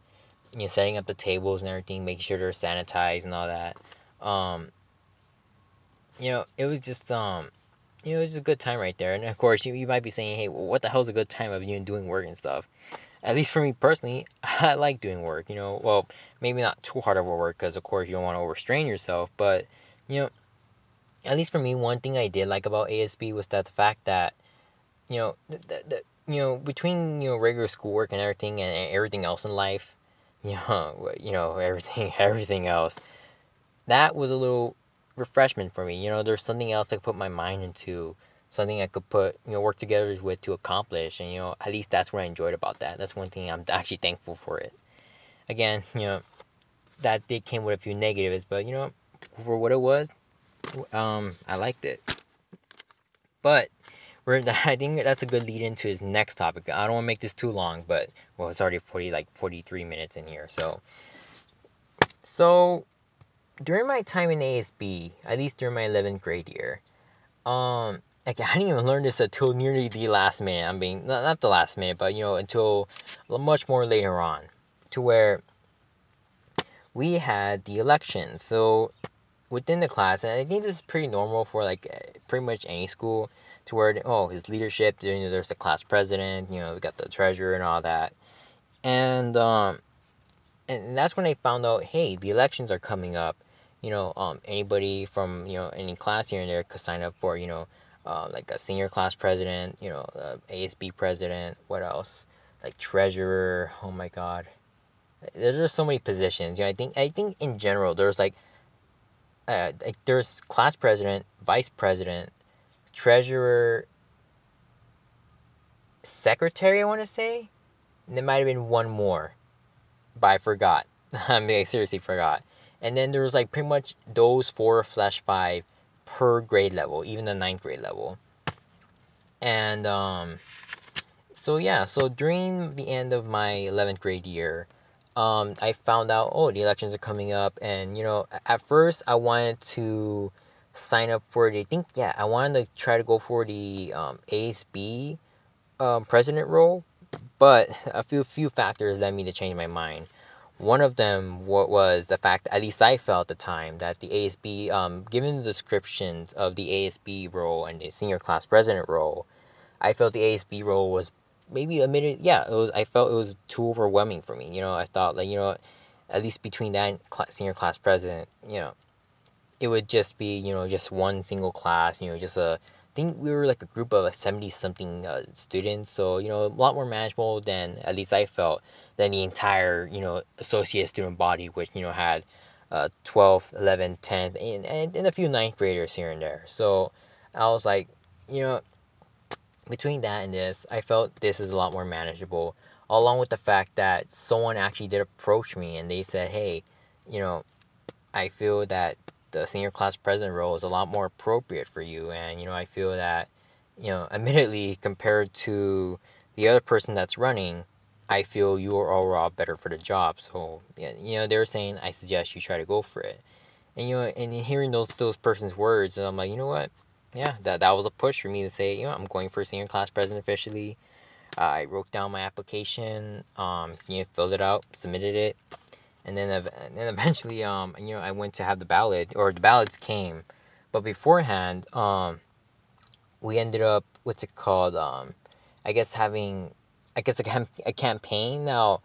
You know, setting up the tables and everything, making sure they're sanitized and all that. Um, you know, it was just um, you know, it was a good time right there. And of course, you, you might be saying, hey, what the hell is a good time of you doing work and stuff? At least for me personally, I like doing work. You know, well, maybe not too hard of a work because of course you don't want to overstrain yourself, but you know, at least for me, one thing I did like about ASB was that the fact that, you know, the, the, you know between you know regular schoolwork and everything and, and everything else in life, you know, you know everything everything else, that was a little refreshment for me. You know, there's something else I could put my mind into, something I could put, you know, work together with to accomplish. And, you know, at least that's what I enjoyed about that. That's one thing I'm actually thankful for it. Again, you know, that did came with a few negatives, but, you know, for what it was, um, I liked it. But, we're, I think that's a good lead into his next topic. I don't want to make this too long, but, well, it's already 40, like 43 minutes in here. So, so during my time in ASB, at least during my 11th grade year, um, like I didn't even learn this until nearly the last minute. I mean, not, not the last minute, but you know until much more later on, to where we had the election. So within the class, and I think this is pretty normal for like pretty much any school, to where oh his leadership. You know, there's the class president. You know, we got the treasurer and all that, and um, and that's when I found out, hey, the elections are coming up. You know, um, anybody from you know any class here and there could sign up for you know, uh, like a senior class president. You know, uh, ASB president. What else? Like treasurer. Oh my God, there's just so many positions. You know, I think I think in general there's like, uh, like there's class president, vice president, treasurer, secretary. I want to say, and there might have been one more but I forgot. I mean, I seriously forgot. And then there was like pretty much those four slash five per grade level, even the ninth grade level. And um, so yeah, so during the end of my eleventh grade year, um, I found out oh the elections are coming up, and you know at first I wanted to sign up for the I think yeah I wanted to try to go for the um, ASB um, president role, but a few few factors led me to change my mind. One of them was the fact, at least I felt at the time, that the ASB, um, given the descriptions of the ASB role and the senior class president role, I felt the ASB role was maybe a minute. Yeah, it was. I felt it was too overwhelming for me. You know, I thought like you know, at least between that and senior class president, you know, it would just be you know just one single class. You know, just a think we were like a group of like 70 something uh, students so you know a lot more manageable than at least i felt than the entire you know associate student body which you know had uh, 12 11 10 and, and, and a few ninth graders here and there. So i was like you know between that and this i felt this is a lot more manageable along with the fact that someone actually did approach me and they said hey you know i feel that the senior class president role is a lot more appropriate for you. And, you know, I feel that, you know, admittedly, compared to the other person that's running, I feel you are overall better for the job. So, you know, they were saying, I suggest you try to go for it. And, you know, and hearing those, those person's words, and I'm like, you know what? Yeah, that, that was a push for me to say, you know, I'm going for senior class president officially. Uh, I wrote down my application, um, you know, filled it out, submitted it and then and then eventually um you know I went to have the ballot or the ballots came, but beforehand um we ended up what's it called um I guess having I guess a, cam- a campaign now.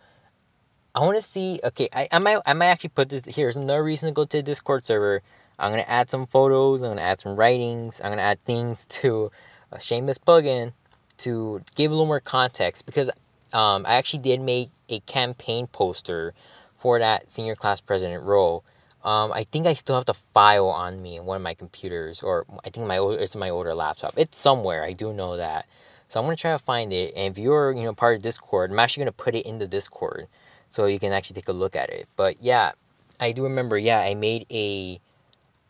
I want to see. Okay, I, I might I might actually put this. Here's another reason to go to the Discord server. I'm gonna add some photos. I'm gonna add some writings. I'm gonna add things to a shameless plugin to give a little more context because um, I actually did make a campaign poster for that senior class president role. Um, I think I still have the file on me in one of my computers, or I think my old, it's my older laptop. It's somewhere. I do know that. So I'm gonna try to find it. And if you're you know part of Discord, I'm actually gonna put it in the Discord, so you can actually take a look at it. But yeah, I do remember. Yeah, I made a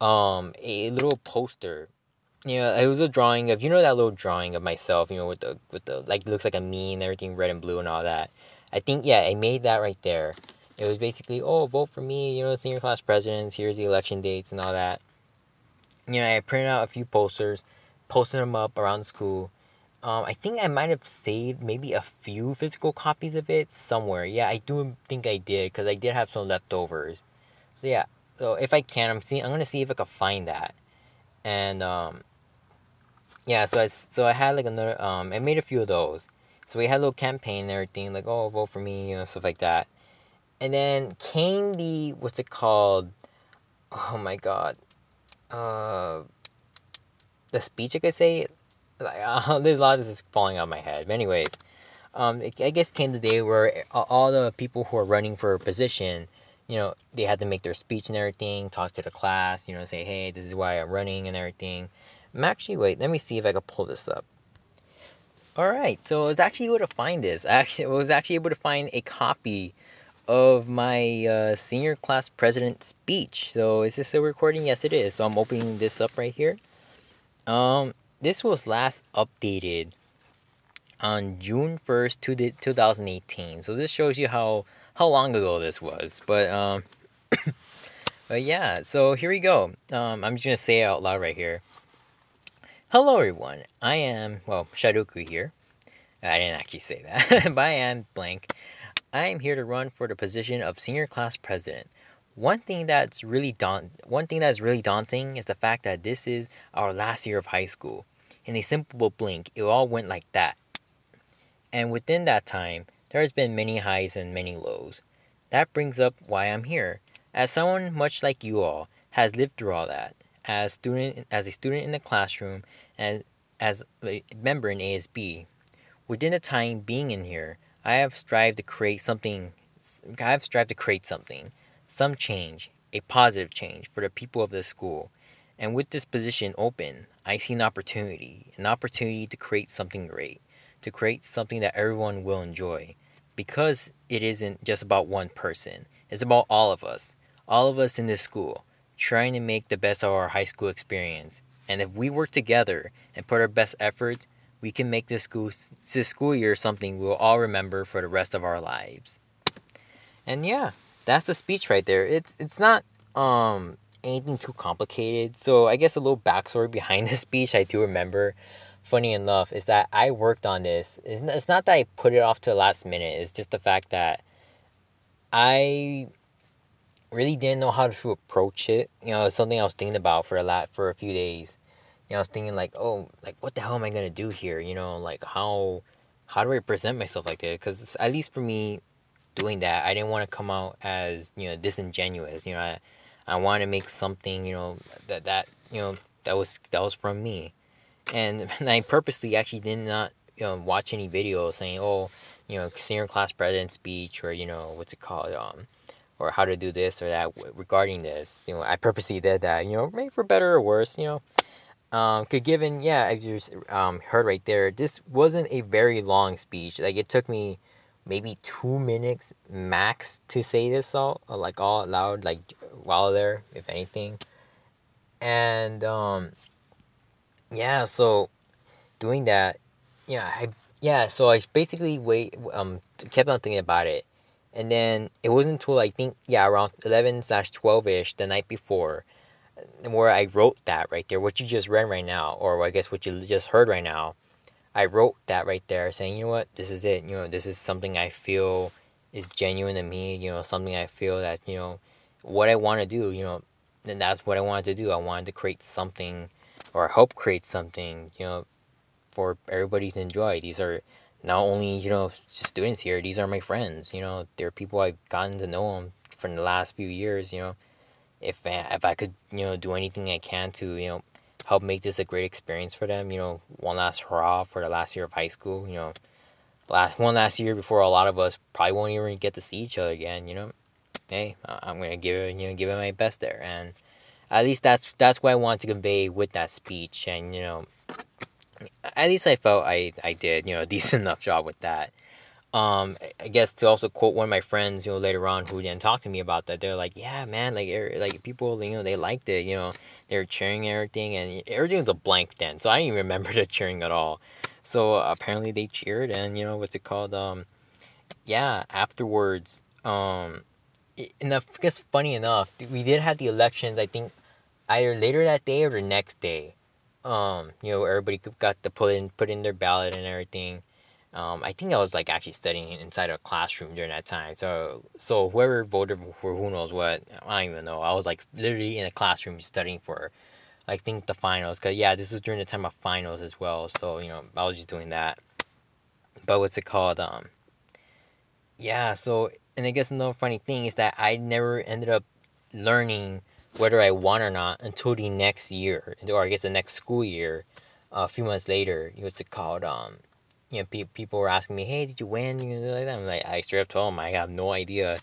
um a little poster. Know, it was a drawing of you know that little drawing of myself. You know, with the with the like looks like a me and everything red and blue and all that. I think yeah, I made that right there. It was basically, oh, vote for me, you know, senior class presidents, here's the election dates and all that. You know, I printed out a few posters, posted them up around school. Um, I think I might have saved maybe a few physical copies of it somewhere. Yeah, I do think I did because I did have some leftovers. So yeah, so if I can, I'm seeing. I'm gonna see if I can find that, and um, yeah. So I so I had like another um, I made a few of those. So we had a little campaign and everything like oh vote for me, you know stuff like that. And then came the what's it called? Oh my god. Uh the speech I could say like uh, there's a lot of this is falling out of my head. But anyways, um I guess came the day where all the people who are running for a position, you know, they had to make their speech and everything, talk to the class, you know, say, "Hey, this is why I'm running" and everything. I'm actually wait, let me see if I can pull this up. Alright, so I was actually able to find this. I actually I was actually able to find a copy of my uh, senior class president speech. So is this a recording? Yes, it is. So I'm opening this up right here. Um, this was last updated on June 1st, to 2018. So this shows you how how long ago this was. But um but yeah, so here we go. Um I'm just going to say it out loud right here. Hello everyone. I am well, Shadoku here. I didn't actually say that, but I am blank. I am here to run for the position of senior class president. One thing that's really daunt one thing that's really daunting is the fact that this is our last year of high school. In a simple blink, it all went like that. And within that time, there has been many highs and many lows. That brings up why I'm here. As someone much like you all has lived through all that, as student as a student in the classroom and as a member in ASB, within the time being in here, I have strived to create something I have strived to create something, some change, a positive change for the people of this school. And with this position open, I see an opportunity, an opportunity to create something great, to create something that everyone will enjoy. Because it isn't just about one person, it's about all of us, all of us in this school, trying to make the best of our high school experience. And if we work together and put our best efforts, we can make this school this school year something we'll all remember for the rest of our lives. And yeah, that's the speech right there. It's it's not um anything too complicated. So I guess a little backstory behind the speech I do remember. Funny enough, is that I worked on this. It's not that I put it off to the last minute. It's just the fact that I really didn't know how to approach it. You know, it's something I was thinking about for a lot for a few days you know, I was thinking like, oh, like what the hell am I gonna do here? You know, like how how do I present myself like that? Because at least for me, doing that, I didn't want to come out as you know disingenuous. You know, I I want to make something you know that that you know that was that was from me, and, and I purposely actually did not you know watch any videos saying oh you know senior class president speech or you know what's it called um or how to do this or that regarding this. You know, I purposely did that. You know, maybe for better or worse. You know, um, cause given, yeah, I just um, heard right there, this wasn't a very long speech. Like it took me maybe two minutes max to say this all, uh, like all loud, like while there, if anything. and um, yeah, so doing that, yeah, I yeah, so I basically wait um kept on thinking about it, and then it wasn't until I think yeah around eleven slash twelve ish the night before, where I wrote that right there, what you just read right now, or I guess what you just heard right now. I wrote that right there, saying, you know what, this is it. You know, this is something I feel is genuine to me. You know, something I feel that you know, what I want to do. You know, and that's what I wanted to do. I wanted to create something, or help create something. You know, for everybody to enjoy. These are not only you know students here. These are my friends. You know, they're people I've gotten to know them from the last few years. You know, if I, if I could you know do anything I can to you know help make this a great experience for them. You know, one last hurrah for the last year of high school. You know, last one last year before a lot of us probably won't even get to see each other again. You know, hey, I'm gonna give it you know give it my best there, and at least that's that's what I want to convey with that speech, and you know, at least I felt I I did you know a decent enough job with that. Um, I guess to also quote one of my friends, you know, later on who didn't talk to me about that, they're like, yeah, man, like, er, like people, you know, they liked it, you know, they were cheering everything, and everything was a blank then, so I didn't even remember the cheering at all. So apparently they cheered, and you know what's it called? Um, yeah, afterwards, um, and I guess funny enough, we did have the elections. I think either later that day or the next day. Um, you know, everybody got to put in put in their ballot and everything. Um, I think I was like actually studying inside a classroom during that time. So so whoever voted for who knows what, I don't even know. I was like literally in a classroom studying for, I think the finals. Cause yeah, this was during the time of finals as well. So you know I was just doing that. But what's it called? Um. Yeah. So and I guess another funny thing is that I never ended up learning whether I won or not until the next year, or I guess the next school year. A few months later, what's it called? Um you know, pe- people were asking me, "Hey, did you win?" You know, like that. I'm like, I straight up told them I have no idea.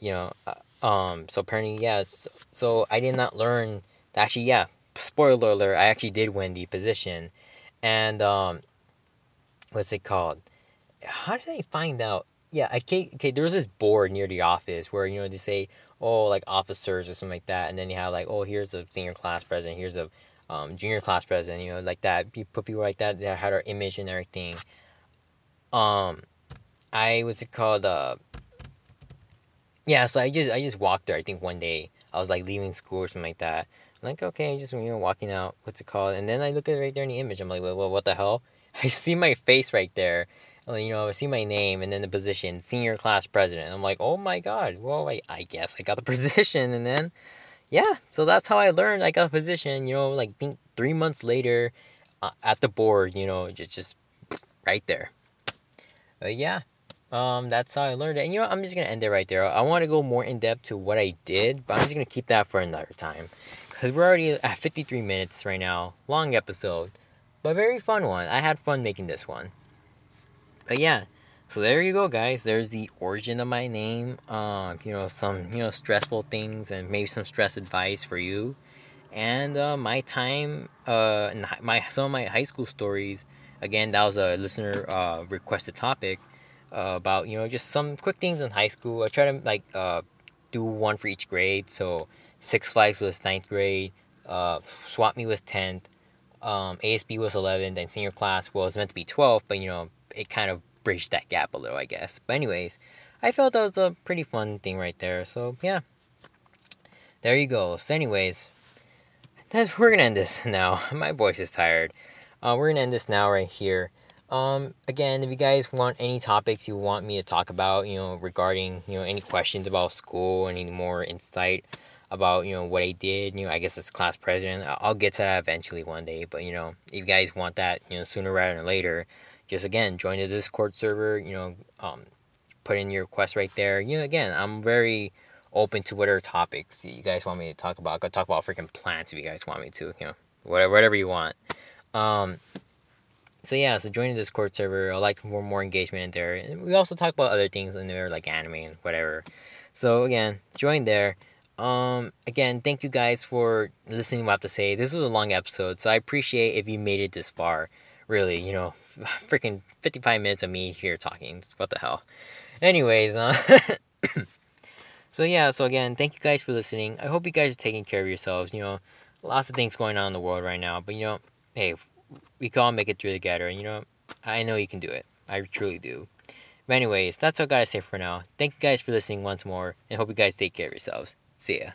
You know, uh, um. So apparently, yeah. So, so I did not learn. Actually, yeah. Spoiler alert: I actually did win the position, and um, what's it called? How did I find out? Yeah, I okay. okay there was this board near the office where you know they say, oh, like officers or something like that, and then you have like, oh, here's a senior class president, here's a um, junior class president, you know, like that. Put people like that that had our image and everything um I what's it called uh yeah so I just I just walked there I think one day. I was like leaving school or something like that. I'm like okay just you know walking out what's it called and then I look at it right there in the image. I'm like well, well what the hell? I see my face right there. You know I see my name and then the position senior class president. I'm like oh my god well I, I guess I got the position. And then yeah so that's how I learned I got a position you know like think three months later uh, at the board you know just just right there but yeah, um, that's how I learned it. And you know, I'm just gonna end it right there. I want to go more in depth to what I did, but I'm just gonna keep that for another time, because we're already at 53 minutes right now. Long episode, but very fun one. I had fun making this one. But yeah, so there you go, guys. There's the origin of my name. Um, you know, some you know stressful things and maybe some stress advice for you, and uh, my time. Uh, my some of my high school stories again, that was a listener uh, requested topic uh, about you know just some quick things in high school. I try to like uh, do one for each grade. So Six Flags was ninth grade, uh, Swap Me was tenth, um, ASB was eleventh, and senior class was meant to be twelfth, but you know it kind of bridged that gap a little, I guess. But anyways, I felt that was a pretty fun thing right there. So yeah, there you go. So anyways, that's we're gonna end this now. My voice is tired. Uh, we're gonna end this now right here. Um, again, if you guys want any topics you want me to talk about, you know, regarding you know any questions about school, any more insight about you know what I did, you know, I guess as class president, I'll get to that eventually one day. But you know, if you guys want that, you know, sooner rather than later, just again join the Discord server. You know, um, put in your request right there. You know, again, I'm very open to whatever topics you guys want me to talk about. I could talk about freaking plants if you guys want me to. You know, whatever whatever you want. Um, so yeah, so join the Discord server. I like more more engagement in there. And we also talk about other things in there like anime and whatever. So again, join there. Um, again, thank you guys for listening to what I have to say. This was a long episode, so I appreciate if you made it this far. Really, you know, freaking 55 minutes of me here talking. What the hell? Anyways, uh, so yeah, so again, thank you guys for listening. I hope you guys are taking care of yourselves. You know, lots of things going on in the world right now. But you know, hey, we can all make it through together. And you know, I know you can do it. I truly do. But anyways, that's all I gotta say for now. Thank you guys for listening once more, and hope you guys take care of yourselves. See ya.